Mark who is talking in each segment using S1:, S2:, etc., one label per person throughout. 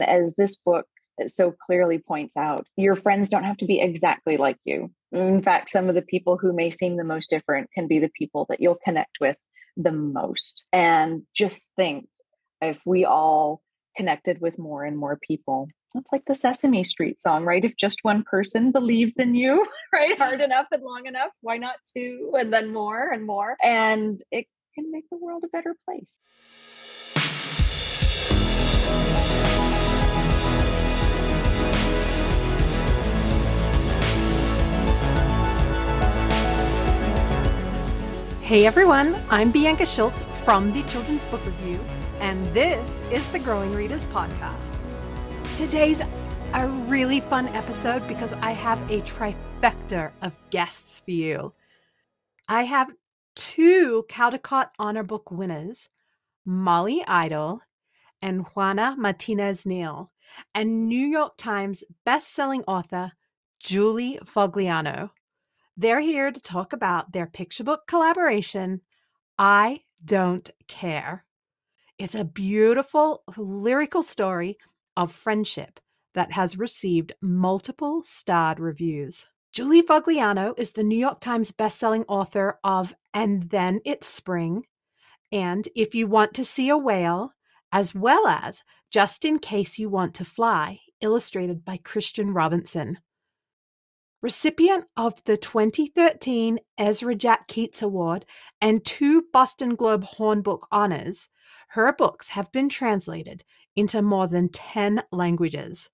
S1: As this book so clearly points out, your friends don't have to be exactly like you. In fact, some of the people who may seem the most different can be the people that you'll connect with the most. And just think if we all connected with more and more people. It's like the Sesame Street song, right? If just one person believes in you, right, hard enough and long enough, why not two and then more and more? And it can make the world a better place.
S2: Hey everyone, I'm Bianca Schulze from the Children's Book Review, and this is the Growing Readers Podcast. Today's a really fun episode because I have a trifecta of guests for you. I have two Caldecott Honor Book winners, Molly Idle and Juana Martinez Neal, and New York Times best-selling author Julie Fogliano. They're here to talk about their picture book collaboration, I Don't Care. It's a beautiful lyrical story of friendship that has received multiple starred reviews. Julie Fogliano is the New York Times bestselling author of And Then It's Spring and If You Want to See a Whale, as well as Just in Case You Want to Fly, illustrated by Christian Robinson. Recipient of the 2013 Ezra Jack Keats Award and two Boston Globe Horn Book honors, her books have been translated into more than 10 languages.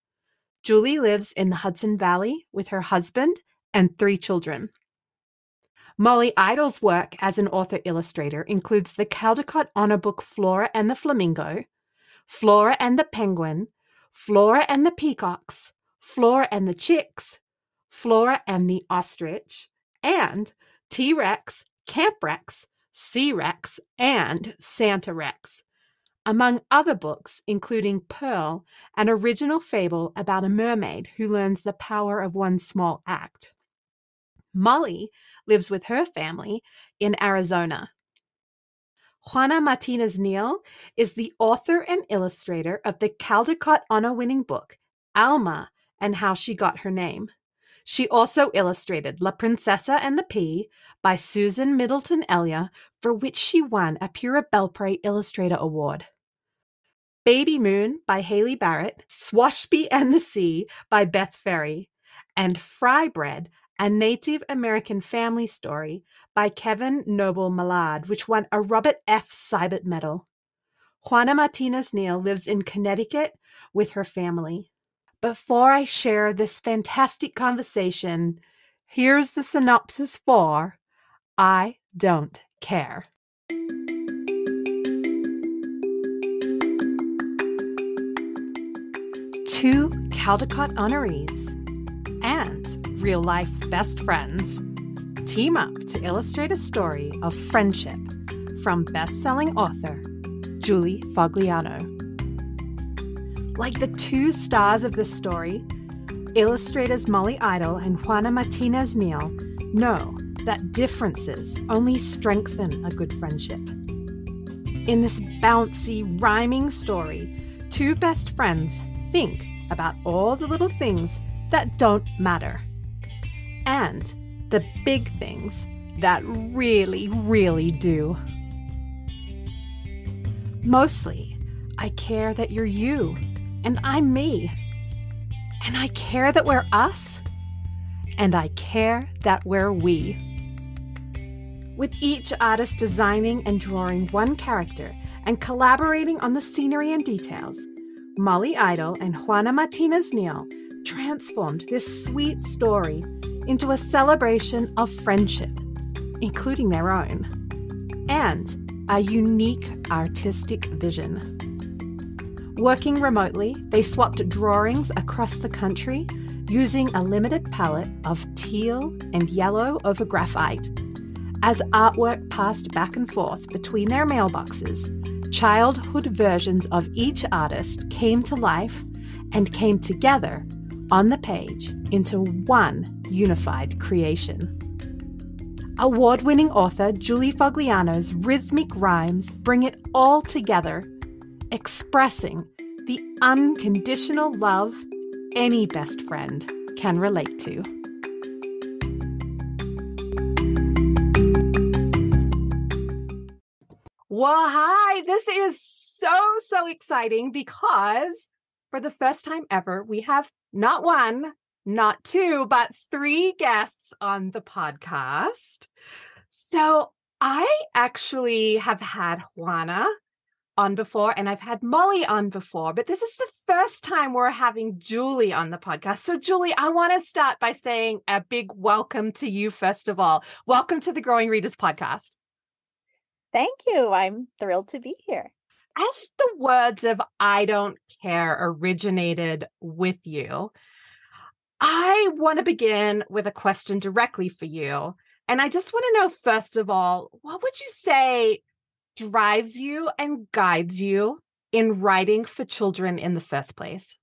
S2: Julie lives in the Hudson Valley with her husband and three children. Molly Idle's work as an author illustrator includes the Caldecott Honor Book Flora and the Flamingo, Flora and the Penguin, Flora and the Peacocks, Flora and the Chicks, Flora and the Ostrich, and Tea Rex, Camp Rex, Sea Rex, and Santa Rex, among other books, including Pearl, an original fable about a mermaid who learns the power of one small act. Molly lives with her family in Arizona. Juana Martinez Neal is the author and illustrator of the Caldecott honor winning book, Alma and How She Got Her Name. She also illustrated La Princesa and the Pea by Susan Middleton Elya, for which she won a Pura Belpré Illustrator Award. Babymoon by Hayley Barrett, Swashby and the Sea by Beth Ferry, and Fry Bread, a Native American family story by Kevin Noble Maillard, which won a Robert F. Sibert Medal. Juana Martinez Neal lives in Connecticut with her family. Before I share this fantastic conversation, here's the synopsis for I Don't Care. Two Caldecott honorees and real life best friends team up to illustrate a story of friendship from best selling author Julie Fogliano. Like the two stars of this story, illustrators Molly Idle and Juana Martinez Neal know that differences only strengthen a good friendship. In this bouncy, rhyming story, two best friends think about all the little things that don't matter and the big things that really, really do. Mostly, I care that you're you and I'm me. And I care that we're us, and I care that we're we. With each artist designing and drawing one character and collaborating on the scenery and details, Molly Idle and Juana Martinez Neal transformed this sweet story into a celebration of friendship, including their own, and a unique artistic vision. Working remotely, they swapped drawings across the country using a limited palette of teal and yellow over graphite. As artwork passed back and forth between their mailboxes, childhood versions of each artist came to life and came together on the page into one unified creation. Award winning author Julie Fogliano's rhythmic rhymes bring it all together expressing the unconditional love any best friend can relate to. Well, hi, this is so, so exciting because for the first time ever, we have not one, not two, but three guests on the podcast. So I actually have had Juana on before and I've had Molly on before, but this is the first time we're having Julie on the podcast. So, Julie, I want to start by saying a big welcome to you, first of all. Welcome to the Growing Readers podcast.
S3: Thank you. I'm thrilled to be here.
S2: As the words of I don't care originated with you, I want to begin with a question directly for you. And I just want to know, first of all, what would you say drives you and guides you in writing for children in the first place?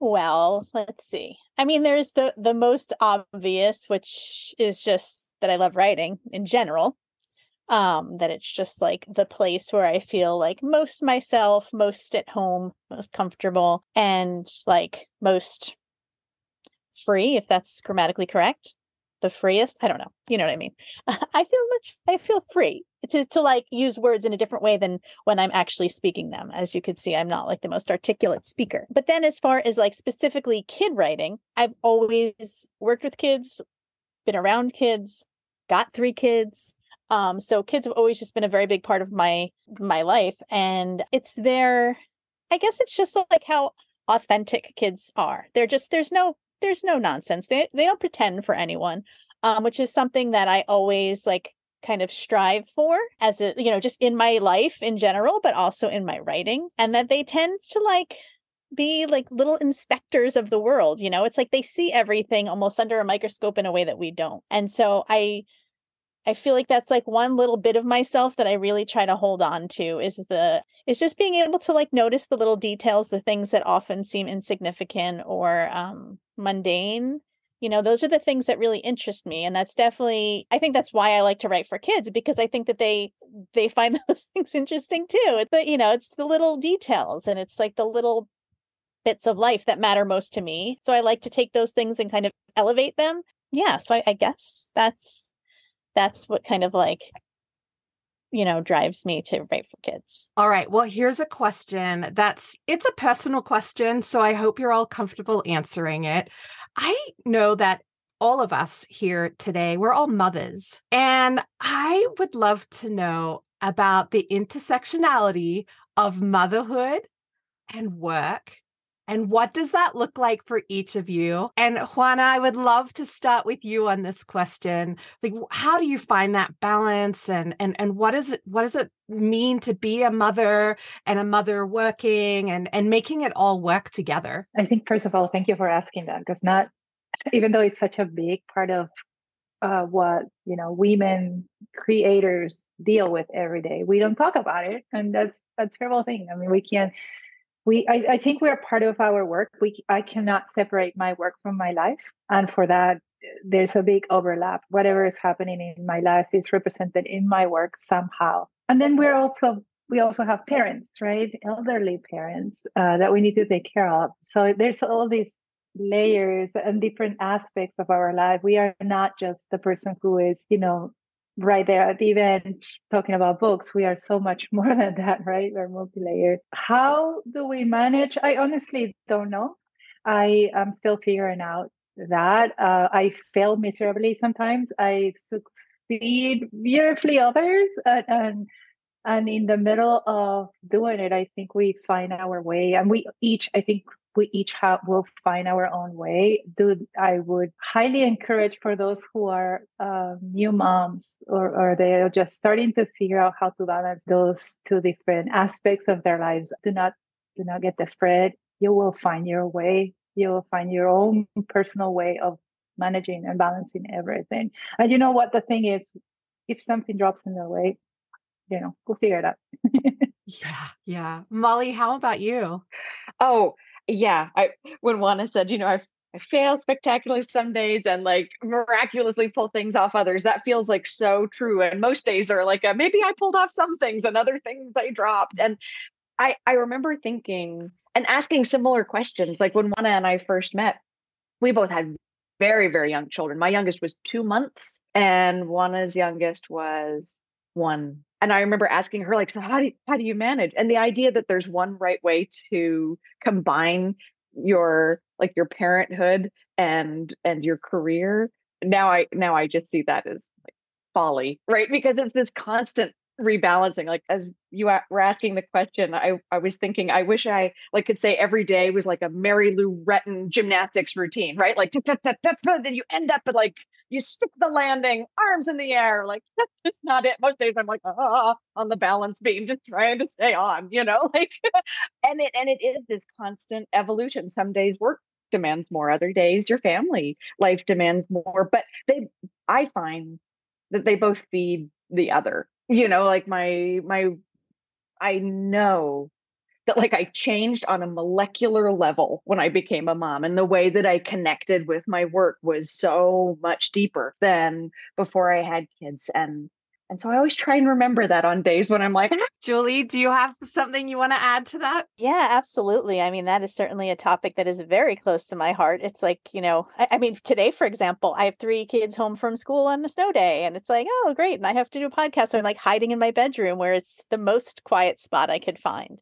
S3: Well, let's see. I mean, there's the the most obvious, which is just that I love writing in general. Um, that it's just like the place where I feel like most myself, most at home, most comfortable, and like most free, if that's grammatically correct. The freest. I don't know. You know what I mean? I feel much I feel free to to like use words in a different way than when I'm actually speaking them. As you could see, I'm not like the most articulate speaker. But then as far as like specifically kid writing, I've always worked with kids, been around kids, got three kids. Um, so kids have always just been a very big part of my my life. And it's their I guess it's just like how authentic kids are. They're just there's no there's no nonsense. They they don't pretend for anyone. Um, which is something that I always like kind of strive for as a you know just in my life in general but also in my writing and that they tend to like be like little inspectors of the world you know? It's like they see everything almost under a microscope in a way that we don't and so i i feel like that's like one little bit of myself that i really try to hold on to is the is just being able to like notice the little details the things that often seem insignificant or um mundane you know those are the things that really interest me and that's definitely i think that's why i like to write for kids because i think that they they find those things interesting too. It's the you know it's the little details and it's like the little bits of life that matter most to me so i like to take those things and kind of elevate them. Yeah so i, I guess that's that's what kind of like you know drives me to write for kids
S2: all right well here's a question that's it's a personal question so i hope you're all comfortable answering it I know that all of us here today, we're all mothers. And I would love to know about the intersectionality of motherhood and work. And what does that look like for each of you? And Juana, I would love to start with you on this question. Like how do you find that balance and and and what is it what does it mean to be a mother and a mother working and and making it all work together?
S4: I think first of all, thank you for asking that because not even though it's such a big part of uh, what you know women creators deal with every day we don't talk about it and that's a terrible thing i mean we can't we I, I think we're part of our work. We i cannot separate my work from my life. And for that there's a big overlap. Whatever is happening in my life is represented in my work somehow. And then we're also we also have parents right? Elderly parents uh, that we need to take care of. So there's all these layers and different aspects of our life. We are not just the person who is you know right there at the event talking about books we are so much more than that right? We're multi-layered. How do we manage? I honestly don't know. I am still figuring out that uh, i fail miserably sometimes. I succeed beautifully others and, and and in the middle of doing it i think we find our way and we each i think we each have will find our own way. Do i would highly encourage for those who are uh, new moms or, or they're just starting to figure out how to balance those two different aspects of their lives. Do not do not get desperate. You will find your way. You will find your own personal way of managing and balancing everything. And you know what? The thing is if something drops in the way you know we'll figure it out.
S2: Yeah yeah. Molly how about you?
S1: Oh yeah, I when Juana said, you know, I I fail spectacularly some days and like miraculously pull things off others. That feels like so true. And most days are like a, maybe I pulled off some things and other things I dropped. And I I remember thinking and asking similar questions. Like when Juana and I first met, we both had very, very young children. My youngest was two months, and Juana's youngest was one. And I remember asking her, like, so how do you, how do you manage? And the idea that there's one right way to combine your like your parenthood and and your career. Now I now I just see that as like folly, right? Because it's this constant rebalancing like as you were asking the question i i was thinking i wish i like could say every day was like a mary lou retton gymnastics routine right? Like then you end up at like you stick the landing arms in the air like that's just not it. Most days i'm like ah, on the balance beam just trying to stay on you know? Like and it and it is this constant evolution. Some days work demands more other days your family life demands more but they i find that they both feed the other you know like my my i know that like i changed on a molecular level when i became a mom and the way that i connected with my work was so much deeper than before i had kids and and so I always try and remember that on days when I'm like,
S2: Julie, do you have something you want to add to that?
S3: Yeah, absolutely. I mean, that is certainly a topic that is very close to my heart. It's like, you know, I, I, mean, today, for example, I have three kids home from school on a snow day, and it's like, oh, great. And I have to do a podcast. So I'm like hiding in my bedroom where it's the most quiet spot I could find.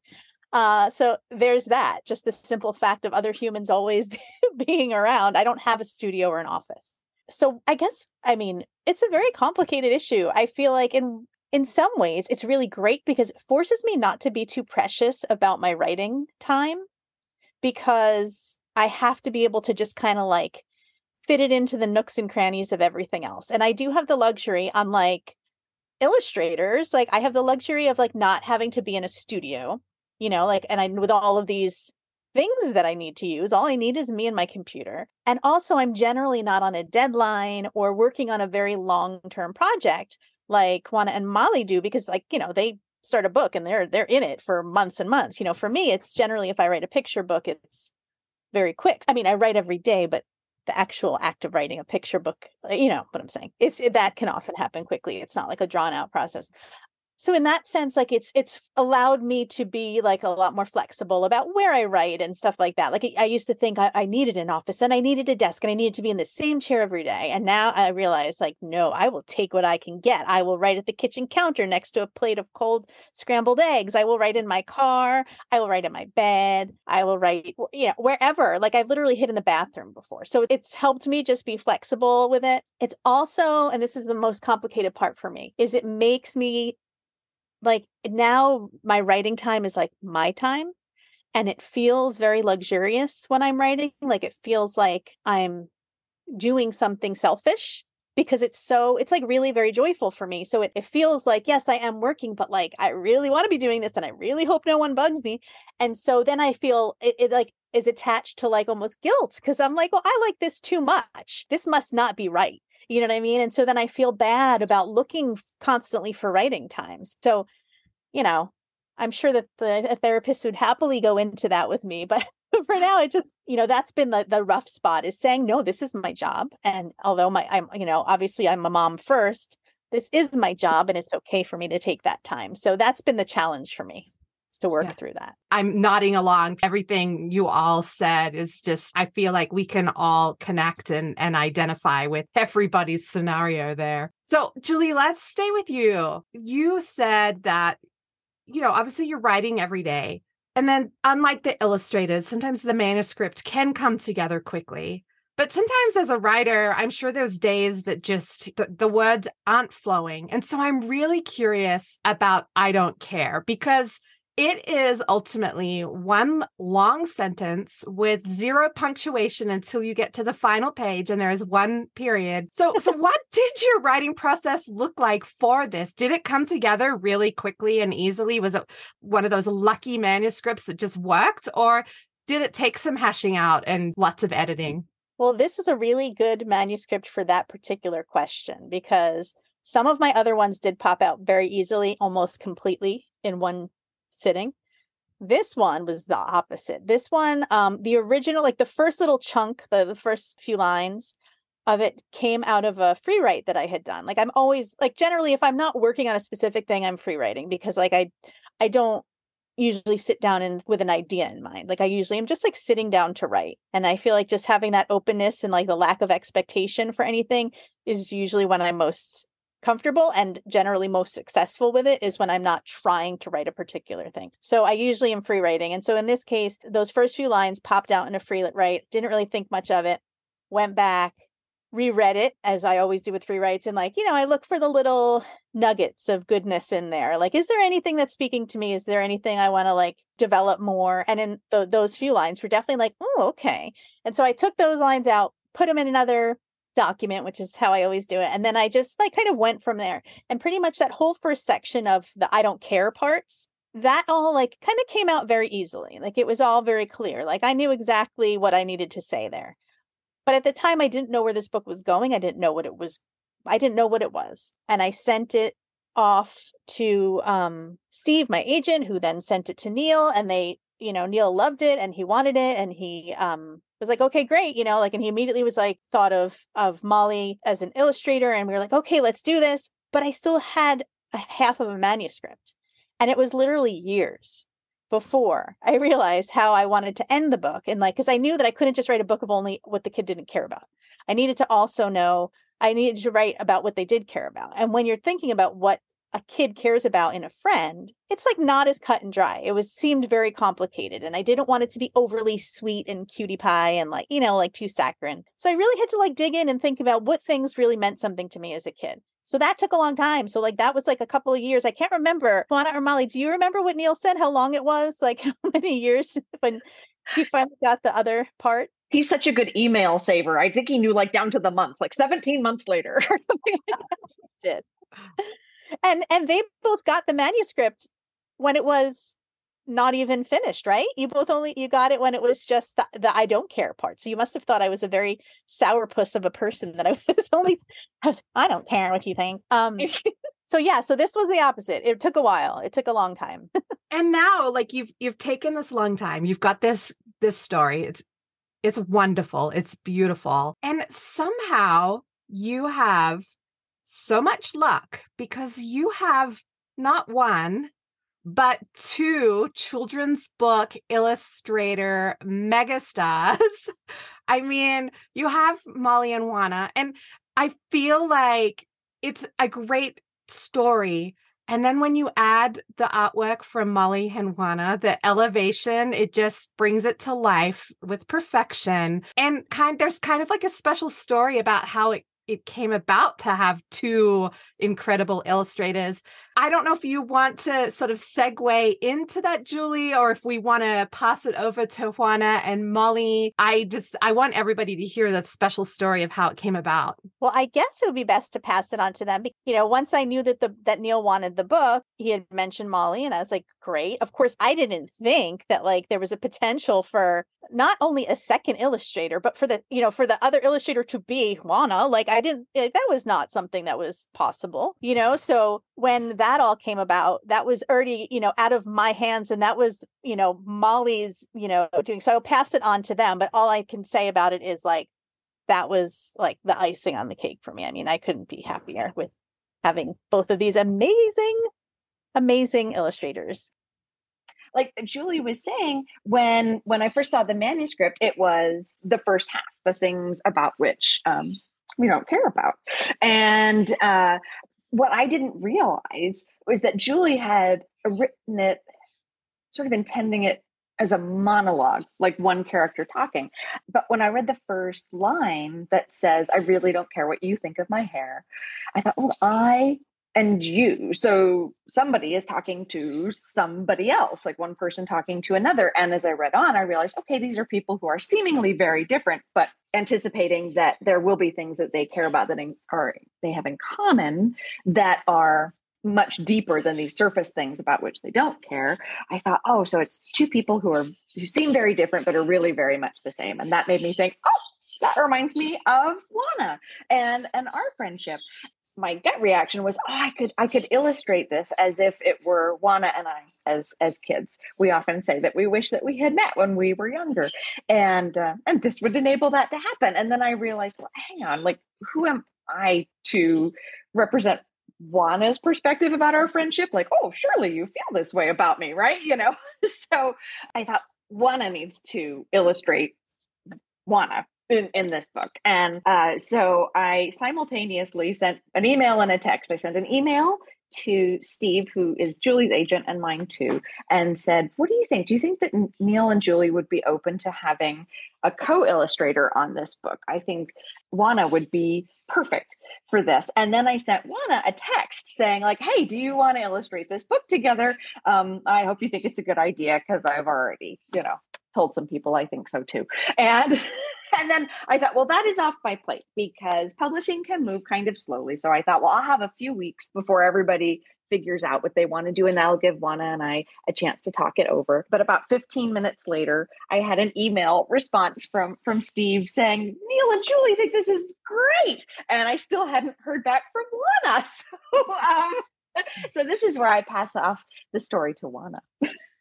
S3: Uh, so there's that, just the simple fact of other humans always being around. I don't have a studio or an office so I guess I mean it's a very complicated issue. I feel like in in some ways it's really great because it forces me not to be too precious about my writing time because I have to be able to just kind of like fit it into the nooks and crannies of everything else. And I do have the luxury unlike illustrators, like I have the luxury of like not having to be in a studio, you know, like and I with all of these things that I need to use. All I need is me and my computer. And also, I'm generally not on a deadline or working on a very long term project like Juana and Molly do because, like, you know, they start a book and they're they're in it for months and months. You know, for me, it's generally if I write a picture book, it's very quick. I mean, I write every day, but the actual act of writing a picture book, you know what I'm saying? It's it, that can often happen quickly. It's not like a drawn out process so in that sense like it's it's allowed me to be like a lot more flexible about where i write and stuff like that. Like i used to think I, I, needed an office and i needed a desk and i needed to be in the same chair every day. And now i realize like no i will take what i can get. I will write at the kitchen counter next to a plate of cold scrambled eggs. I will write in my car. I will write in my bed. I will write you know wherever. Like i've literally hit in the bathroom before. So it's helped me just be flexible with it. It's also and this is the most complicated part for me is it makes me like now my writing time is like my time and it feels very luxurious when I'm writing. Like it feels like I'm doing something selfish because it's so it's like really very joyful for me. So it, it feels like, yes, I am working, but like I really want to be doing this and I really hope no one bugs me. And so then I feel it, it like is attached to like almost guilt because I'm like, well, I like this too much. This must not be right. You know what I mean? And so then I feel bad about looking constantly for writing times. So, you know, I'm sure that the therapist would happily go into that with me, but for now it just you know that's been the the rough spot is saying no this is my job and although my i'm you know obviously i'm a mom first this is my job and it's okay for me to take that time so that's been the challenge for me to work yeah. through that.
S2: I'm nodding along. Everything you all said is just, I feel like we can all connect and, and identify with everybody's scenario there. So, Julie, let's stay with you. You said that, you know, obviously you're writing every day. And then, unlike the illustrators, sometimes the manuscript can come together quickly. But sometimes as a writer, I'm sure there's days that just the, the, words aren't flowing. And so I'm really curious about I don't care because it is ultimately one long sentence with zero punctuation until you get to the final page and there is one period. So so what did your writing process look like for this? Did it come together really quickly and easily? Was it one of those lucky manuscripts that just worked or did it take some hashing out and lots of mm. editing?
S3: Well, this is a really good manuscript for that particular question because some of my other ones did pop out very easily, almost completely in one sitting. This one was the opposite. This one, um, the original, like the first little chunk, the, the first few lines of it came out of a free write that I had done. Like I'm always like generally if I'm not working on a specific thing, I'm free writing because like I I don't usually sit down and with an idea in mind. Like I usually am just like sitting down to write. And I feel like just having that openness and like the lack of expectation for anything is usually when I'm most comfortable and generally most successful with it is when I'm not trying to write a particular thing. So I usually am free writing. And so in this case, those first few lines popped out in a free write, didn't really think much of it, went back, reread it as I always do with free writes and like, you know, I look for the little nuggets of goodness in there. Like, is there anything that's speaking to me? Is there anything I want to like develop more? And in th- those few lines were definitely like, oh, okay. And so I took those lines out, put them in another document, which is how I always do it. And then I just like kind of went from there. And pretty much that whole first section of the I don't care parts, that all like kind of came out very easily. Like it was all very clear. Like I knew exactly what I needed to say there. But at the time, I didn't know where this book was going. I didn't know what it was. I didn't know what it was. And I sent it off to um, Steve, my agent, who then sent it to Neil. And they, you know, Neil loved it and he wanted it. And he um, was like, okay, great. You know, like, and he immediately was like, thought of, of Molly as an illustrator. And we were like, okay, let's do this. But I still had a half of a manuscript. And it was literally years before I realized how I wanted to end the book. And like, because I knew that I couldn't just write a book of only what the kid didn't care about. I needed to also know, I needed to write about what they did care about. And when you're thinking about what a kid cares about in a friend, it's like not as cut and dry. It was seemed very complicated. And I didn't want it to be overly sweet and cutie pie and like, you know, like too saccharine. So I really had to like dig in and think about what things really meant something to me as a kid. So that took a long time. So like that was like a couple of years. I can't remember. Juana or Molly, do you remember what Neil said? How long it was? Like how many years when he finally got the other part?
S1: He's such a good email saver. I think he knew like down to the month, like 17 months later or something. Like
S3: did. And and they both got the manuscript when it was not even finished, right? You both only you got it when it was just the, the I don't care part. So you must have thought I was a very sourpuss of a person that I was only I don't care what you think. Um so yeah, so this was the opposite. It took a while. It took a long time.
S2: and now like you've you've taken this long time. You've got this this story. It's it's wonderful. It's beautiful. And somehow you have so much luck because you have not one, but two children's book illustrator megastars. I mean, you have Molly and Juana, and I feel like it's a great story. And then when you add the artwork from Molly and Juana, the elevation, it just brings it to life with perfection. And kind there's kind of like a special story about how it it came about to have two incredible illustrators. I don't know if you want to sort of segue into that, Julie, or if we want to pass it over to Juana and Molly. I just I want everybody to hear that special story of how it came about.
S3: Well, I guess it would be best to pass it on to them. You know, once I knew that the that Neil wanted the book, he had mentioned Molly, and I was like, great. Of course, I didn't think that like there was a potential for not only a second illustrator, but for the, you know, for the other illustrator to be Juana. Like I didn't, like, that was not something that was possible, you know? So when that all came about, that was already, you know, out of my hands. And that was, you know, Molly's, you know, doing. So I'll pass it on to them. But all I can say about it is like, that was like the icing on the cake for me. I mean, I couldn't be happier with having both of these amazing, amazing illustrators
S1: like Julie was saying, when when I first saw the manuscript, it was the first half, the things about which um, we don't care about, and uh, what I didn't realize was that Julie had written it, sort of intending it as a monologue, like one character talking. But when I read the first line that says, I really don't care what you think of my hair, I thought, well, I and you. So somebody is talking to somebody else, like one person talking to another. And as I read on, I realized, okay, these are people who are seemingly very different, but anticipating that there will be things that they care about that are they have in common that are much deeper than these surface things about which they don't care. I thought, oh, so it's two people who are who seem very different but are really very much the same. And that made me think, oh, that reminds me of Juana and and our friendship my gut reaction was, oh, I could I could illustrate this as if it were Juana and I as as kids. We often say that we wish that we had met when we were younger, and uh, and this would enable that to happen. And then I realized, well, hang on, like who am I to represent Juana's perspective about our friendship, like, oh, surely you feel this way about me, right? You know, so I thought Juana needs to illustrate Juana in, in this book. And uh, so I simultaneously sent an email and a text. I sent an email to Steve, who is Julie's agent and mine too, and said, What do you think? Do you think that Neil and Julie would be open to having a co illustrator on this book? I think Juana would be perfect for this. And then I sent Juana a text saying, like, hey, do you want to illustrate this book together? Um, I hope you think it's a good idea because I've already, you know, told some people I think so too. And and then I thought, well, that is off my plate because publishing can move kind of slowly. So I thought, well, I'll have a few weeks before everybody figures out what they want to do and that'll give Juana and I a chance to talk it over. But about 15 minutes later, I had an email response from from Steve saying, Neil and Julie think this is great. And I still hadn't heard back from Juana. So um, so this is where I pass off the story to Juana.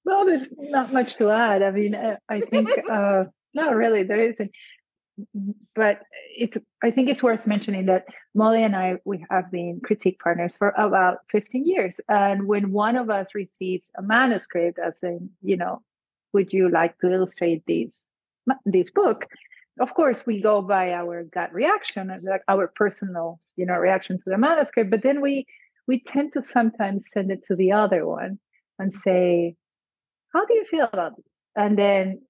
S4: Well, there's not much to add. I mean, I think uh, no, really, there isn't but it's i think it's worth mentioning that molly and i we have been critique partners for about 15 years. And when one of us receives a manuscript as in you know would you like to illustrate this this book? of course we go by our gut reaction like our personal you know reaction to the manuscript but then we we tend to sometimes send it to the other one and say how do you feel about this? And then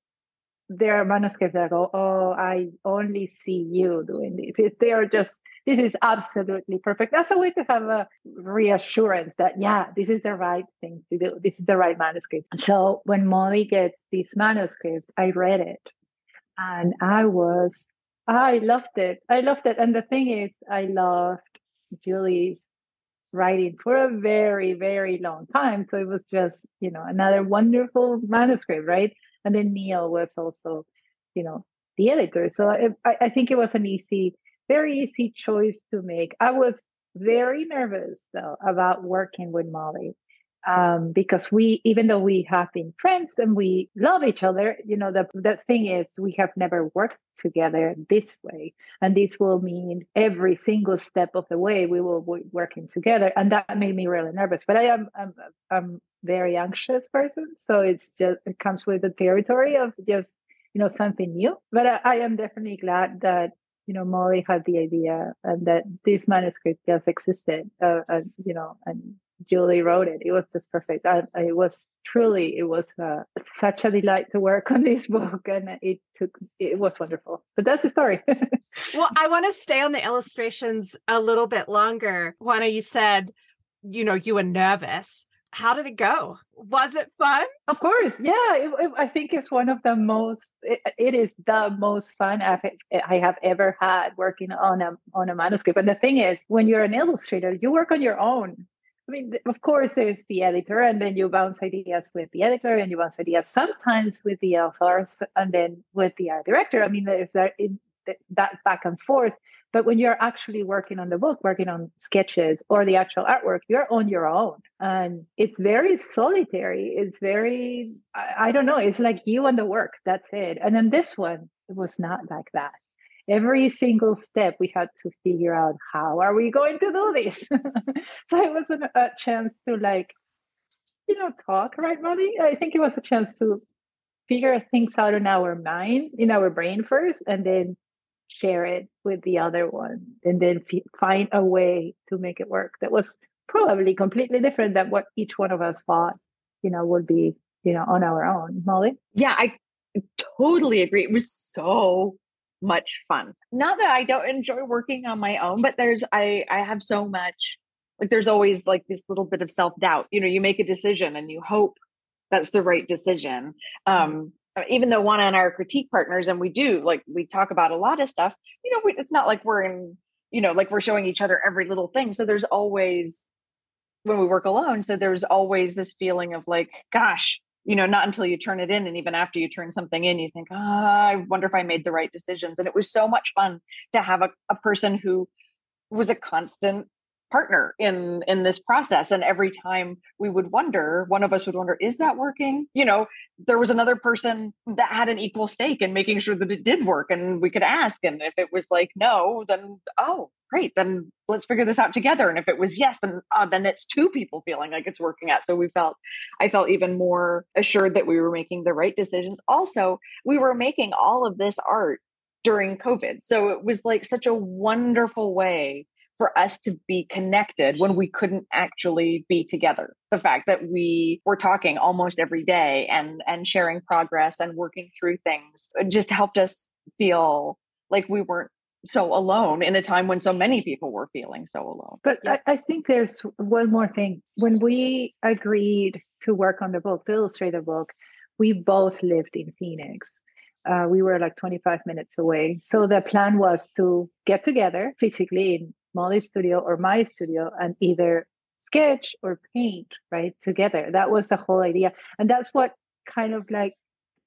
S4: there are manuscripts that go, oh, I only see you doing this. They are just, this is absolutely perfect. That's a way to have a reassurance that, yeah, this is the right thing to do. This is the right manuscript. So when Molly gets this manuscript, I read it and I was, I loved it. I loved it. And the thing is, I loved Julie's writing for a very, very long time. So it was just, you know, another wonderful manuscript, right? And then Neil was also, you know, the editor. So I, I think it was an easy, very easy choice to make. I was very nervous though about working with Molly um, because we, even though we have been friends and we love each other, you know, the the thing is we have never worked together this way, and this will mean every single step of the way we will be working together, and that made me really nervous. But I am I'm, I'm very anxious person, so it's just it comes with the territory of just you know something new. But I, I am definitely glad that you know Molly had the idea and that this manuscript just existed, uh, you know, and Julie wrote it. It was just perfect. I, it was truly, it was uh, such a delight to work on this book, and it took, it was wonderful. But that's the story.
S2: well, I want to stay on the illustrations a little bit longer. Juana, you said, you know, you were nervous. How did it go? Was it fun?
S4: Of course, yeah. It, it, I think it's one of the most. It, it is the most fun I've, I have ever had working on a on a manuscript. And the thing is, when you're an illustrator, you work on your own I mean, of course, there's the editor, and then you bounce ideas with the editor, and you bounce ideas sometimes with the authors, and then with the art director. I mean, there's that, that back and forth. But when you're actually working on the book, working on sketches or the actual artwork, you're on your own, and it's very solitary. It's very, I, I don't know, it's like you and the work. That's it. And then this one, it was not like that every single step we had to figure out how are we going to do this? So it was a, a chance to like you know talk right Molly? i think it was a chance to figure things out in our mind in our brain first and then share it with the other one and then f- find a way to make it work that was probably completely different than what each one of us thought you know would be you know on our own. Molly?
S1: Yeah i totally agree. It was so much fun. Not that I don't enjoy working on my own, but there's I I have so much like there's always like this little bit of self-doubt. You know, you make a decision and you hope that's the right decision. Mm-hmm. Um uh, even though one on our critique partners and we do like we talk about a lot of stuff, you know, we, it's not like we're in, you know, like we're showing each other every little thing. So there's always when we work alone, so there's always this feeling of like, gosh, you know, not until you turn it in. And even after you turn something in, you think, oh, I wonder if I made the right decisions. And it was so much fun to have a, a person who was a constant partner in in this process and every time we would wonder one of us would wonder is that working? You know there was another person that had an equal stake in making sure that it did work and we could ask and if it was like no then oh great then let's figure this out together and if it was yes then uh, then it's two people feeling like it's working out. So we felt i felt even more assured that we were making the right decisions. Also we were making all of this art during covid so it was like such a wonderful way for us to be connected when we couldn't actually be together. The fact that we were talking almost every day and and sharing progress and working through things just helped us feel like we weren't so alone in a time when so many people were feeling so alone.
S4: But I, I think there's one more thing. When we agreed to work on the book to illustrate the book we both lived in phoenix. Uh, we were like 25 minutes away. So the plan was to get together physically in Molly's studio or my studio and either sketch or paint right together. That was the whole idea. And that's what kind of like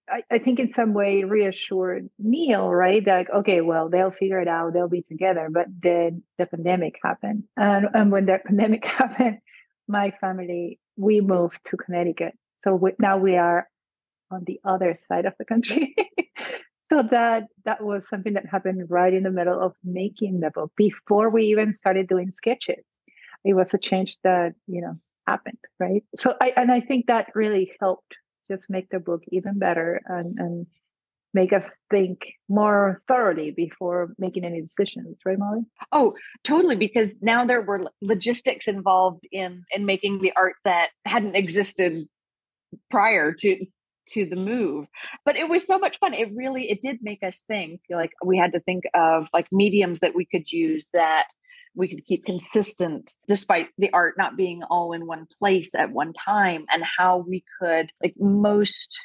S4: I, I think in some way reassured Neil, right? Like, okay, well, they'll figure it out, they'll be together. But then the pandemic happened. And and when the pandemic happened, my family, we moved to Connecticut. So we, now we are on the other side of the country. so that that was something that happened right in the middle of making the book before we even started doing sketches. It was a change that you know happened, right? So I and I think that really helped just make the book even better and and make us think more thoroughly before making any decisions right molly
S1: oh totally because now there were logistics involved in in making the art that hadn't existed prior to to the move but it was so much fun it really it did make us think like we had to think of like mediums that we could use that we could keep consistent despite the art not being all in one place at one time and how we could like most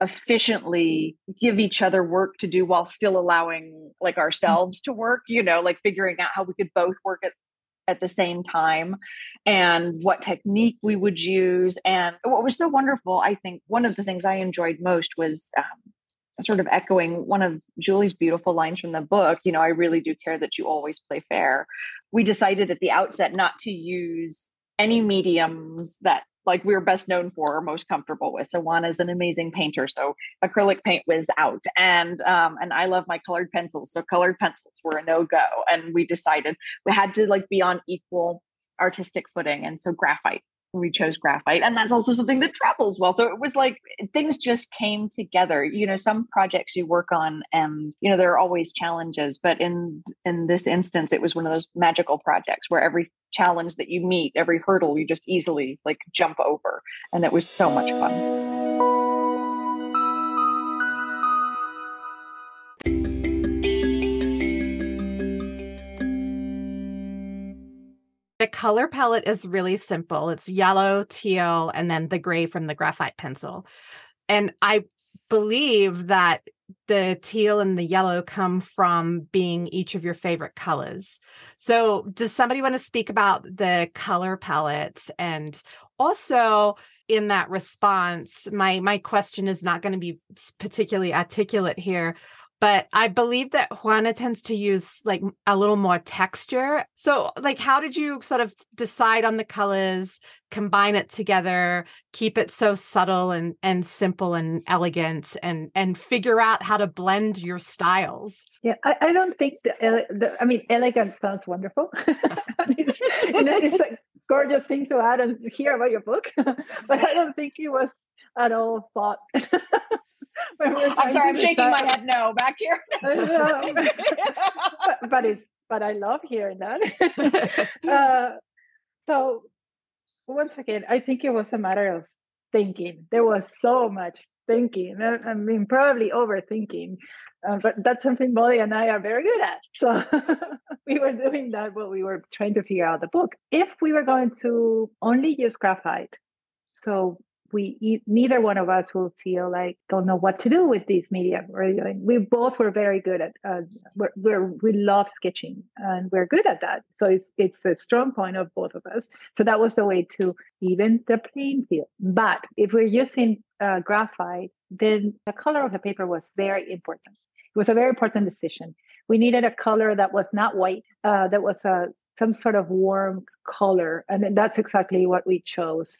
S1: efficiently give each other work to do while still allowing like ourselves to work you know like figuring out how we could both work at at the same time and what technique we would use. And what was so wonderful, I think one of the things I enjoyed most was um, sort of echoing one of Julie's beautiful lines from the book. You know, I really do care that you always play fair. We decided at the outset not to use any mediums that like we are best known for or most comfortable with. So Juan is an amazing painter, so acrylic paint was out, and um, and I love my colored pencils, so colored pencils were a no go, and we decided we had to like be on equal artistic footing, and so graphite we chose graphite and that's also something that travels well. So it was like things just came together. You know some projects you work on and you know there are always challenges but in in this instance it was one of those magical projects where every challenge that you meet every hurdle you just easily like jump over and it was so much fun
S2: The color palette is really simple. It's yellow, teal, and then the gray from the graphite pencil. And I believe that the teal and the yellow come from being each of your favorite colors. So, does somebody want to speak about the color palette and also in that response my my question is not going to be particularly articulate here but I believe that Juana tends to use like a little more texture. So, like, how did you sort of decide on the colors, combine it together, keep it so subtle and and simple and elegant, and and figure out how to blend your styles?
S4: Yeah, I, I don't think the, the, I mean, elegant sounds wonderful. it's, it's a gorgeous thing to add and hear about your book, but I don't think it was at all thought.
S1: I'm sorry, I'm shaking my head no back here.
S4: but, but, it's but I love hearing that. uh, so once again, I think it was a matter of thinking. There was so much thinking. I, mean, probably overthinking. Uh, but that's something Molly and I are very good at. So we were doing that while we were trying to figure out the book. If we were going to only use graphite, so we neither one of us will feel like don't know what to do with these media. We both were very good at uh, we're, we're, we love sketching and we're good at that. So it's it's a strong point of both of us. So that was the way to even the playing field. But if we're using uh, graphite, then the color of the paper was very important. It was a very important decision. We needed a color that was not white, uh, that was a some sort of warm color. And that's exactly what we chose.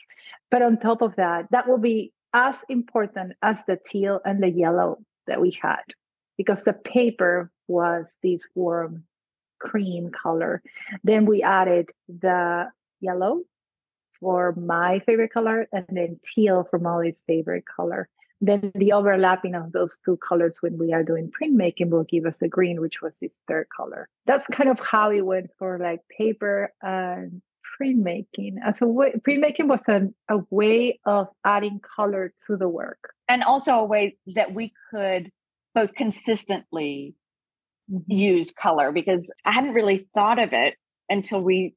S4: But on top of that, that will be as important as the teal and the yellow that we had because the paper was this warm cream color. Then we added the yellow for my favorite color and then teal for Molly's favorite color. Then the overlapping of those two colors when we are doing printmaking will give us a green, which was this third color. That's kind of how it went for like paper and printmaking. As a way, printmaking was a, a way of adding color to the work.
S1: And also a way that we could both consistently mm-hmm. use color because I hadn't really thought of it until we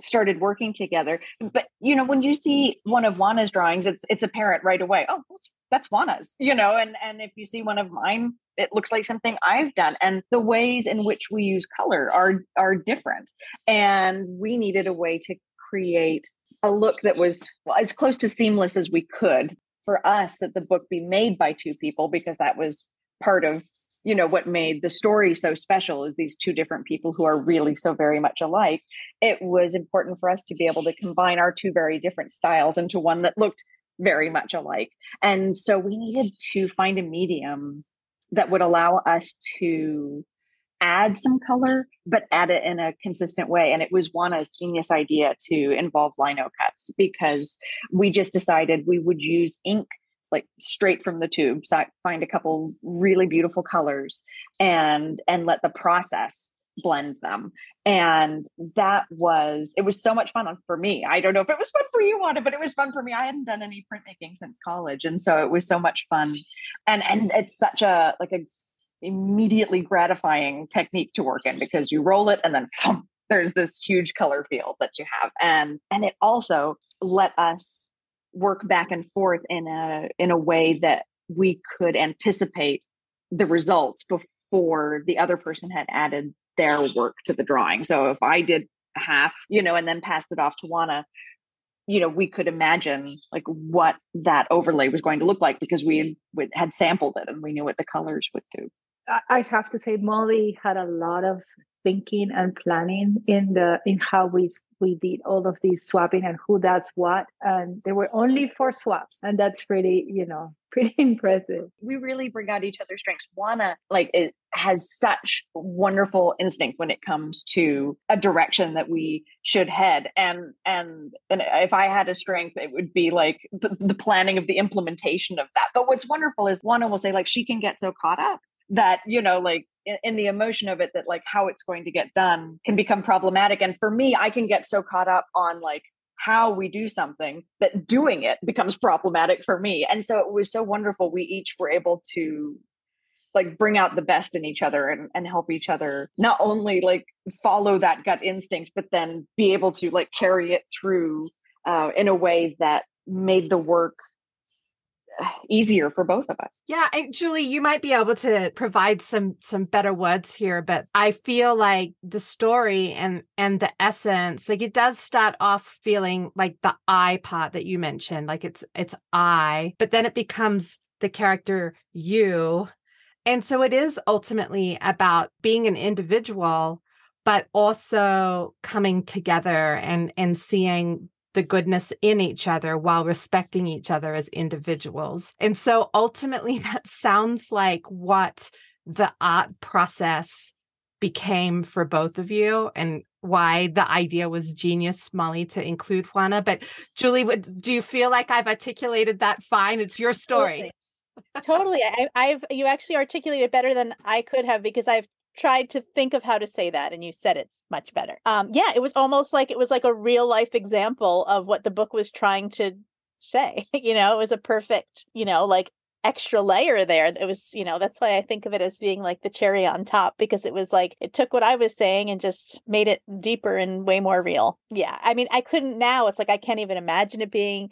S1: started working together. But you know, when you see one of Juana's drawings, it's it's apparent right away. Oh, that's Juana's, you know, and and if you see one of mine, it looks like something I've done. And the ways in which we use color are are different. And we needed a way to create a look that was well, as close to seamless as we could for us that the book be made by two people because that was part of you know what made the story so special is these two different people who are really so very much alike it was important for us to be able to combine our two very different styles into one that looked very much alike. And so we needed to find a medium that would allow us to add some color but add it in a consistent way. And it was juana's genius idea to involve lino cuts because we just decided we would use ink like straight from the tube so find a couple really beautiful colors and and let the process blend them. And that was it was so much fun for me. I don't know if it was fun for you Juana but it was fun for me. I hadn't done any printmaking since college and so it was so much fun. And and it's such a like a immediately gratifying technique to work in because you roll it and then there's this huge color field that you have. And and it also let us work back and forth in a in a way that we could anticipate the results before the other person had added their work to the drawing. So if I did half, you know, and then passed it off to Juana, you know, we could imagine like what that overlay was going to look like because we had, had sampled it and we knew what the colors would do.
S4: I have to say, Molly had a lot of thinking and planning in the in how we we did all of these swapping and who does what. And there were only four swaps and that's pretty you know pretty impressive.
S1: We really bring out each other's strengths. Juana like it has such wonderful instinct when it comes to a direction that we should head. And and and if i had a strength it would be like the, the planning of the implementation of that. But what's wonderful is juana will say like she can get so caught up that you know like in, in, the emotion of it that like how it's going to get done can become problematic and for me i can get so caught up on like how we do something that doing it becomes problematic for me and so it was so wonderful we each were able to like bring out the best in each other and, and help each other not only like follow that gut instinct but then be able to like carry it through uh, in a way that made the work easier for both of us.
S2: Yeah, and Julie, you might be able to provide some some better words here, but I feel like the story and and the essence, like it does start off feeling like the I part that you mentioned, like it's it's I, but then it becomes the character you. And so it is ultimately about being an individual but also coming together and and seeing the goodness in each other while respecting each other as individuals. And so ultimately, that sounds like what the art process became for both of you and why the idea was genius, Molly, to include Juana. But Julie, do you feel like I've articulated that fine? It's your story.
S3: Totally. totally. I, I've you actually articulated better than I could have because I've tried to think of how to say that and you said it much better. Um yeah, it was almost like it was like a real life example of what the book was trying to say. you know, it was a perfect, you know, like extra layer there. It was, you know, that's why I think of it as being like the cherry on top because it was like it took what I was saying and just made it deeper and way more real. Yeah. I mean, I couldn't now. It's like I can't even imagine it being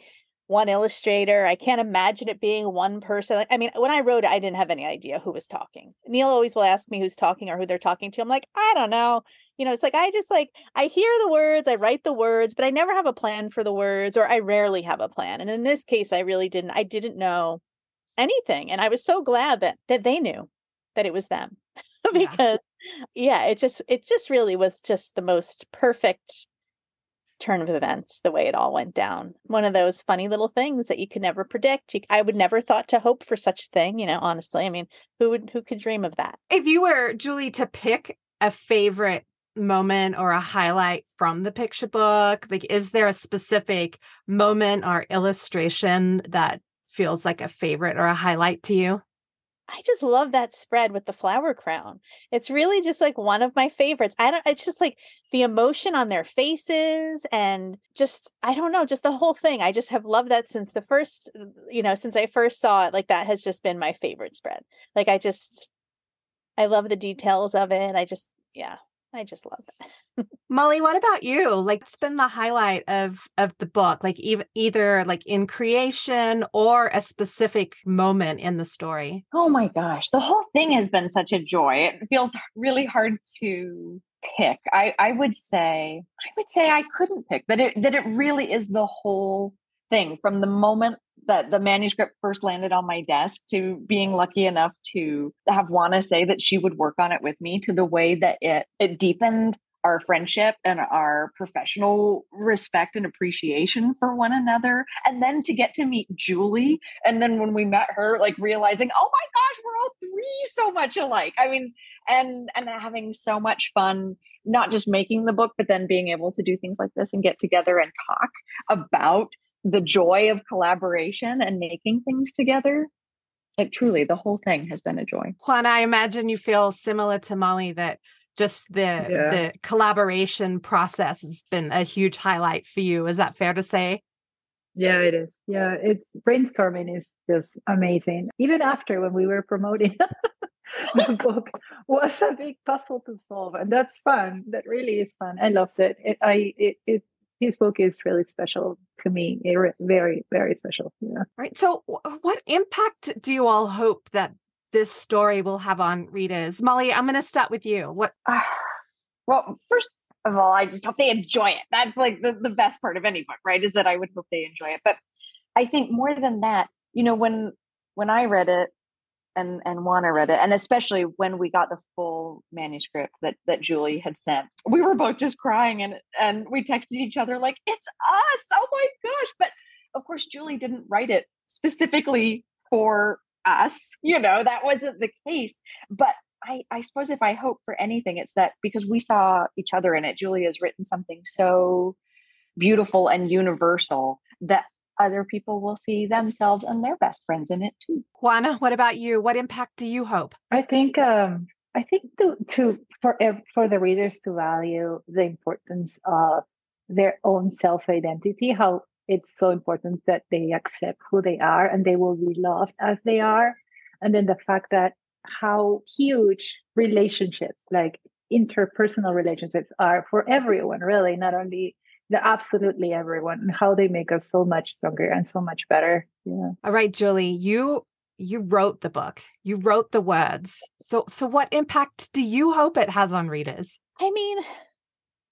S3: one illustrator. I can't imagine it being one person. I mean, when I wrote it, I didn't have any idea who was talking. Neal always will ask me who's talking or who they're talking to. I'm like, I don't know. You know, it's like I just like I hear the words, I write the words, but I never have a plan for the words, or I rarely have a plan. And in this case, I really didn't. I didn't know anything, and I was so glad that that they knew that it was them. because yeah. yeah, it just it just really was just the most perfect turn of events the way it all went down. One of those funny little things that you could never predict. You, i would never thought to hope for such a thing you know honestly. I mean who would who could dream of that?
S2: If you were julie to pick a favorite moment or a highlight from the picture book like is there a specific moment or illustration that feels like a favorite or a highlight to you
S3: I just love that spread with the flower crown. It's really just like one of my favorites. I don't it's just like the emotion on their faces and just I don't know, just the whole thing. I just have loved that since the first uh, you know, since I first saw it. Like that has just been my favorite spread. Like I just I love the details of it. I just yeah, I just love it.
S2: Molly, what about you? Like it's been the highlight of of the book, like even either like in creation or a specific moment in the story.
S1: Oh my gosh, the whole thing has been such a joy. It feels really hard to pick. I I would say I would say I couldn't pick, but it that it really is the whole thing from the moment that the manuscript first landed on my desk to being lucky enough to have Juana say that she would work on it with me to the way that it it deepened our friendship and our professional respect and appreciation for one another. And then to get to meet Julie and then when we met her like realizing oh my gosh we're all three so much alike. I mean and and having so much fun not just making the book but then being able to do things like this and get together and talk about the joy of collaboration and making things together like truly the whole thing has been a joy.
S2: Juan i imagine you feel similar to molly that just the yeah. the collaboration process has been a huge highlight for you. Is that fair to say?
S4: Yeah it is. Yeah it's brainstorming is just amazing. Even after when we were promoting the book was a big puzzle to solve and that's fun. That really is fun. I loved it, it i it, it his book is really special to me. Very very special yeah.
S2: Right so what impact do you all hope that this story will have on readers molly i'm going to start with you. What uh,
S1: well first of all i just hope they enjoy it. That's like the, the best part of any book right is that i would hope they enjoy it. But i think more than that you know when when i read it and and Juana read it, and especially when we got the full manuscript that that Julie had sent, we were both just crying and and we texted each other like, "It's us! Oh my gosh!" But of course, Julie didn't write it specifically for us. You know, that wasn't the case. But I, I suppose if I hope for anything, it's that because we saw each other in it, Julie has written something so beautiful and universal that other people will see themselves and their best friends in it too.
S2: Juana, what about you? What impact do you hope?
S4: I think um, I think to, to for for the readers to value the importance of their own self identity, how it's so important that they accept who they are and they will be loved as they are, and then the fact that how huge relationships like interpersonal relationships are for everyone really not only the absolutely everyone and how they make us so much stronger and so much better. Yeah.
S2: All right julie you you wrote the book. You wrote the words. So so what impact do you hope it has on readers?
S3: I mean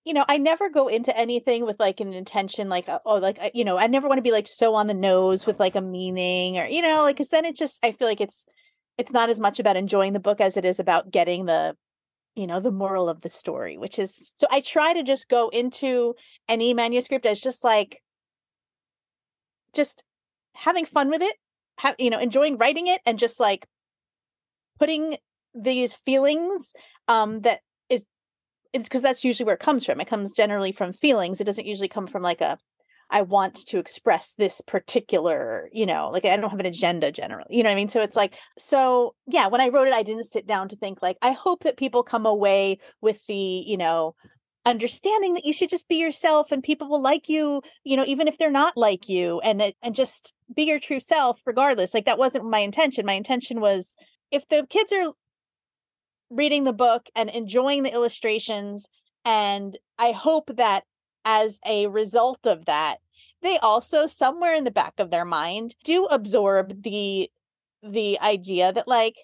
S3: you know i never go into anything with like an intention like uh, oh like you know i never want to be like so on the nose with like a meaning or you know like because then it just i feel like it's it's not as much about enjoying the book as it is about getting the you know the moral of the story which is so i try to just go into any manuscript as just like just having fun with it have you know enjoying writing it and just like putting these feelings um that is it's because that's usually where it comes from. It comes generally from feelings. It doesn't usually come from like a I want to express this particular, you know, like I don't have an agenda generally. You know what I mean? So it's like, so yeah, when I wrote it, I didn't sit down to think like, I hope that people come away with the, you know, understanding that you should just be yourself and people will like you, you know, even if they're not like you and and just be your true self regardless. Like that wasn't my intention. My intention was if the kids are reading the book and enjoying the illustrations and I hope that as a result of that, they also somewhere in the back of their mind do absorb the the idea that like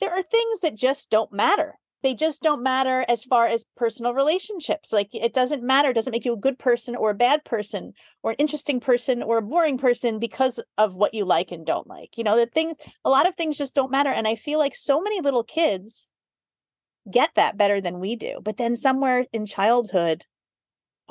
S3: there are things that just don't matter. They just don't matter as far as personal relationships. Like it doesn't matter, it doesn't make you a good person or a bad person or an interesting person or a boring person because of what you like and don't like. You know, the things a lot of things just don't matter. And I feel like so many little kids get that better than we do. But then somewhere in childhood,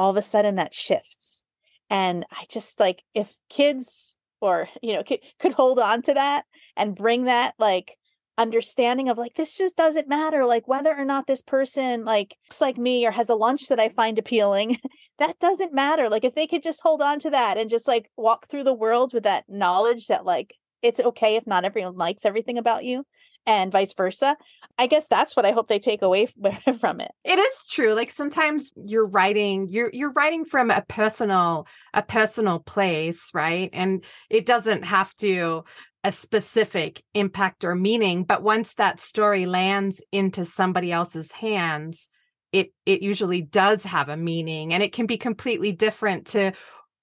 S3: all of a sudden that shifts. And I just like if kids or, you know, could, hold on to that and bring that like understanding of like this just doesn't matter like whether or not this person like looks like me or has a lunch that i find appealing that doesn't matter like if they could just hold on to that and just like walk through the world with that knowledge that like it's okay if not everyone likes everything about you and vice versa. I guess that's what I hope they take away from it.
S2: It is true. Like sometimes you're writing, you're you're writing from a personal a personal place, right? And it doesn't have to a specific impact or meaning, but once that story lands into somebody else's hands, it it usually does have a meaning and it can be completely different to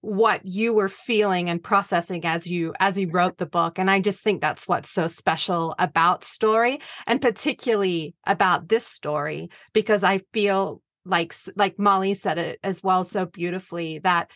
S2: what you were feeling and processing as you as you mm-hmm. wrote the book and i just think that's what's so special about story and particularly about this story because i feel like like molly said it as well so beautifully that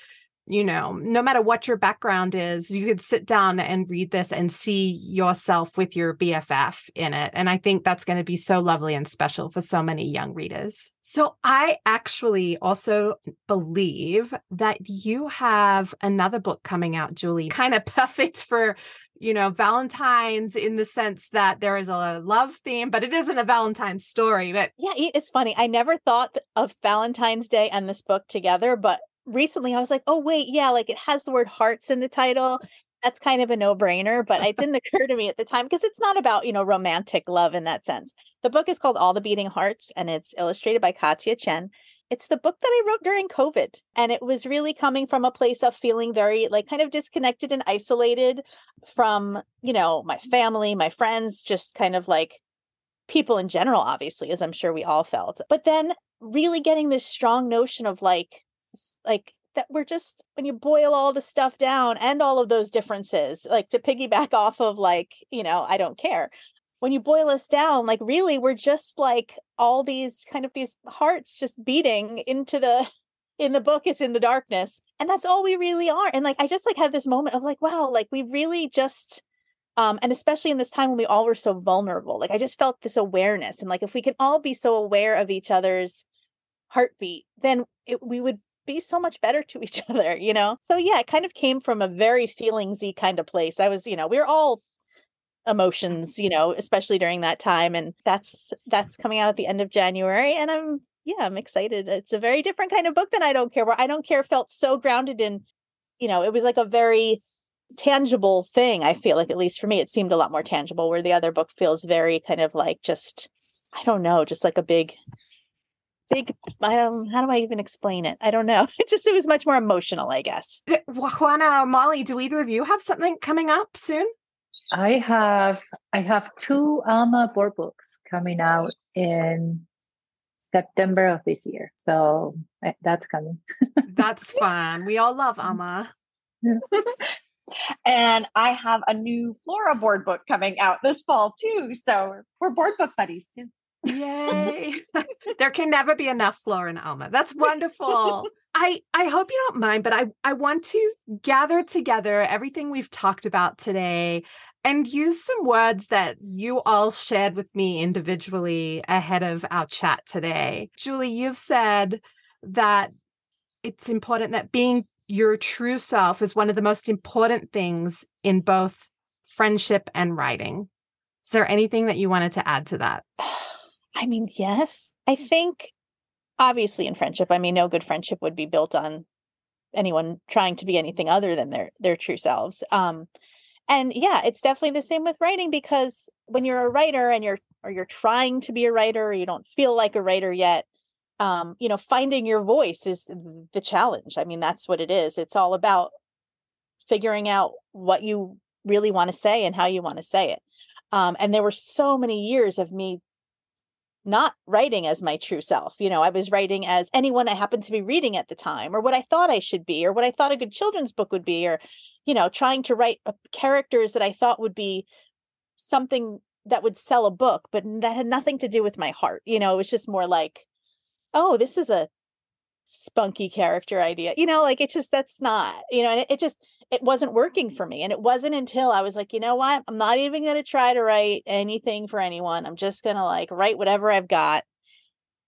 S2: you know, no matter what your background is, you could sit down and read this and see yourself with your BFF in it. And I think that's going to be so lovely and special for so many young readers. So I actually also believe that you have another book coming out, Julie, kind of perfect for you know, Valentine's in the sense that there is a love theme, but it isn't a Valentine's story. But
S3: yeah, it's funny. I never thought of Valentine's Day and this book together, but recently I was like, oh, wait, yeah, like it has the word hearts in the title. That's kind of a no brainer, but it didn't occur to me at the time because it's not about, you know, romantic love in that sense. The book is called All the Beating Hearts and it's illustrated by Cátia Chien. It's the book that I wrote during COVID. And it was really coming from a place of feeling very, like, kind of disconnected and isolated from, you know, my family, my friends, just kind of like people in general, obviously, as I'm sure we all felt. But then really getting this strong notion of like, like that we're just when you boil all the stuff down and all of those differences like to piggyback off of like you know i don't care. When you boil us down like really we're just like all these kind of these hearts just beating into the in the book it's in the darkness and that's all we really are and like i just like had this moment of like wow like we really just um and especially in this time when we all were so vulnerable like i just felt this awareness and like if we can all be so aware of each other's heartbeat then it, we would be so much better to each other, you know? So yeah, it kind of came from a very feelingsy kind of place. I was, you know, we were all emotions, you know, especially during that time. And that's that's coming out at the end of January. And I'm yeah, I'm excited. It's a very different kind of book than I don't care where I don't care felt so grounded in, you know, it was like a very tangible thing. I feel like at least for me, it seemed a lot more tangible, where the other book feels very kind of like just I don't know, just like a big big i don't how do i even explain it? I don't know. It just it was much more emotional i guess.
S2: Juana molly do either of you have something coming up soon?
S4: I have i have two alma board books coming out in september of this year. So eh, that's coming.
S2: That's fun. We all love alma.
S1: And I have a new Flora board book coming out this fall too. So we're board book buddies too.
S2: Yay. there can never be enough Flora and Alma. That's wonderful. I I hope you don't mind, but I I want to gather together everything we've talked about today and use some words that you all shared with me individually ahead of our chat today. Julie, you've said that it's important that being your true self is one of the most important things in both friendship and writing. Is there anything that you wanted to add to that?
S3: I mean, yes. I think obviously in friendship, I mean, no good friendship would be built on anyone trying to be anything other than their their true selves. Um and yeah, it's definitely the same with writing because when you're a writer and you're or you're trying to be a writer or you don't feel like a writer yet, um, you know, finding your voice is the challenge. I mean, that's what it is. It's all about figuring out what you really want to say and how you want to say it. Um, and there were so many years of me not writing as my true self. You know, I was writing as anyone I happened to be reading at the time, or what I thought I should be, or what I thought a good children's book would be, or, you know, trying to write characters that I thought would be something that would sell a book, but that had nothing to do with my heart. You know, it was just more like, oh, this is a spunky character idea. You know, like it just that's not, you know, and it, it just it wasn't working for me. And it wasn't until I was like, you know what? I'm not even going to try to write anything for anyone. I'm just going to like write whatever I've got.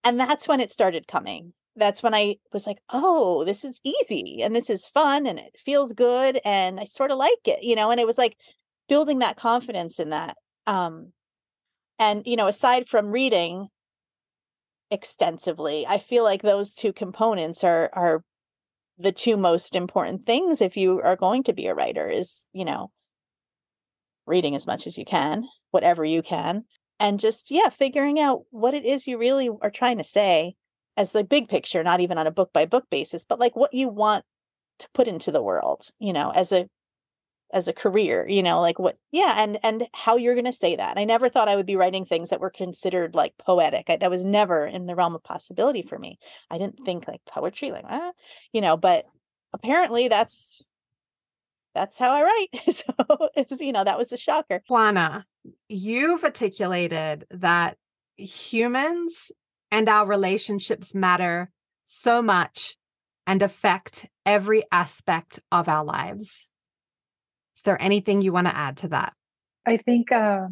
S3: And that's when it started coming. That's when I was like, oh, this is easy and this is fun and it feels good and I sort of like it, you know, and it was like building that confidence in that. Um and you know, aside from reading extensively, I feel like those two components are are the two most important things if you are going to be a writer is, you know, reading as much as you can, whatever you can, and just, yeah, figuring out what it is you really are trying to say as the big picture, not even on a book by book basis, but like what you want to put into the world, you know, as a as a career you know like what yeah and and how you're going to say that i never thought i would be writing things that were considered like poetic I, that was never in the realm of possibility for me i didn't think like poetry like ah, you know but apparently that's that's how i write so it's you know that was a shocker.
S2: Juana you've articulated that humans and our relationships matter so much and affect every aspect of our lives there anything you want to add to that?
S4: I think uh,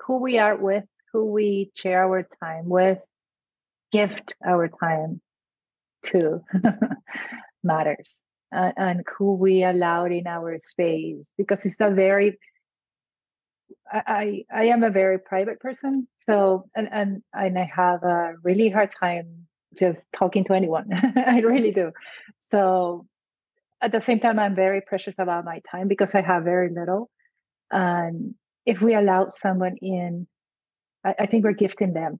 S4: who we are with, who we share our time with, gift our time to matters. Uh, and who we allowed in our space because it's a very I, I am a very private person so and, and and I have a really hard time just talking to anyone I really do so at the same time, I'm very precious about my time because I have very little. And if we allow someone in, I, I think we're gifting them,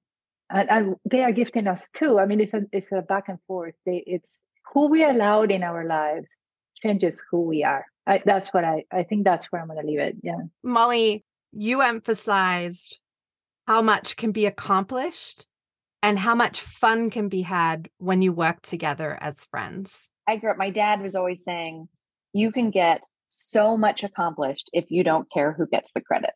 S4: and, and, they are gifting us too. I mean, it's a it's a back and forth. They, it's who we allowed in our lives changes who we are. I, that's what I I think that's where I'm going to leave it. Yeah,
S2: Molly, you emphasized how much can be accomplished and how much fun can be had when you work together as friends.
S1: I grew up, my dad was always saying, you can get so much accomplished if you don't care who gets the credit.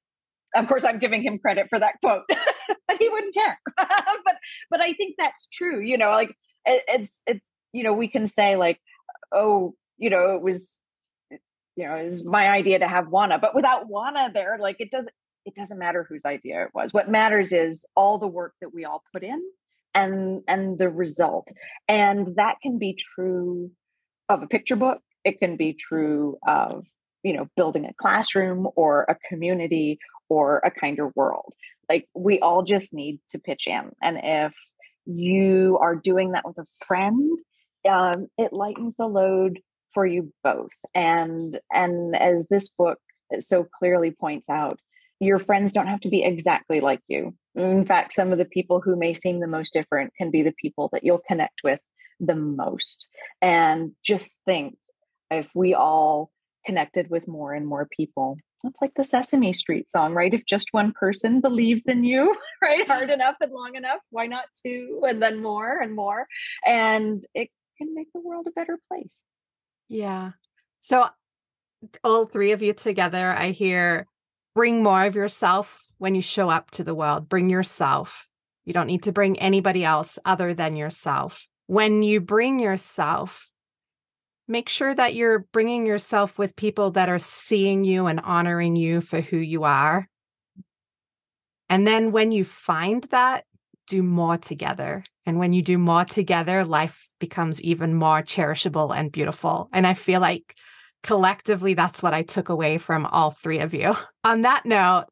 S1: Of course, I'm giving him credit for that quote, but he wouldn't care. but but I think that's true. You know, like it, it's it's you know we can say like, oh, you know, it was you know, it was my idea to have Juana, but without Juana there, like it doesn't it doesn't matter whose idea it was. What matters is all the work that we all put in and and the result, and that can be true of a picture book. It can be true of, you know, building a classroom or a community or a kinder world. Like we all just need to pitch in. And if you are doing that with a friend, um, it lightens the load for you both. And and as this book so clearly points out, your friends don't have to be exactly like you. In fact, some of the people who may seem the most different can be the people that you'll connect with the most. And just think if we all connected with more and more people, it's like the Sesame Street song, right? If just one person believes in you, right, hard enough and long enough, why not two and then more and more? And it can make the world a better place.
S2: Yeah. So, all three of you together, I hear bring more of yourself when you show up to the world. Bring yourself. You don't need to bring anybody else other than yourself when you bring yourself, make sure that you're bringing yourself with people that are seeing you and honoring you for who you are. And then when you find that, do more together. And when you do more together, life becomes even more cherishable and beautiful. And I feel like collectively, that's what I took away from all three of you. On that note,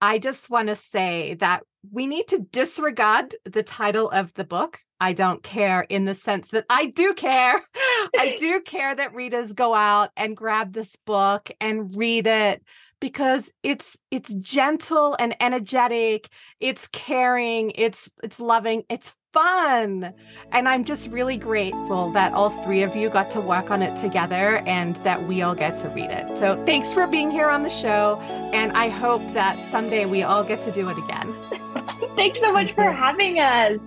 S2: I just want to say that we need to disregard the title of the book I don't care in the sense that I do care. I do care that readers go out and grab this book and read it because it's it's gentle and energetic, it's caring, it's it's loving, it's fun. And I'm just really grateful that all three of you got to work on it together and that we all get to read it. So thanks for being here on the show. And I hope that someday we all get to do it again.
S1: thanks so much for having us.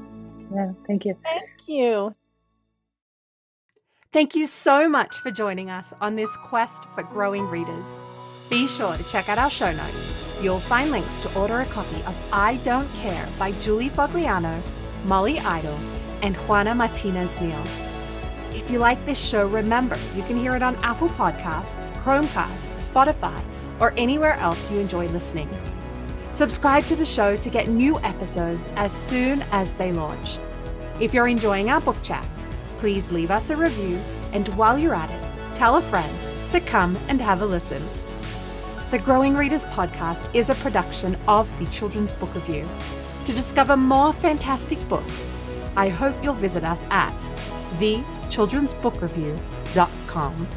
S4: Yeah, thank you.
S3: Thank you.
S2: Thank you so much for joining us on this quest for growing readers. Be sure to check out our show notes. You'll find links to order a copy of I Don't Care by Julie Fogliano, Molly Idle, and Juana Martinez Neal. If you like this show, remember you can hear it on Apple Podcasts, Chromecast, Spotify, or anywhere else you enjoy listening. Subscribe to the show to get new episodes as soon as they launch. If you're enjoying our book chats, please leave us a review, and while you're at it, tell a friend to come and have a listen. The Growing Readers podcast is a production of the Children's Book Review. To discover more fantastic books, I hope you'll visit us at thechildren'sbookreview.com.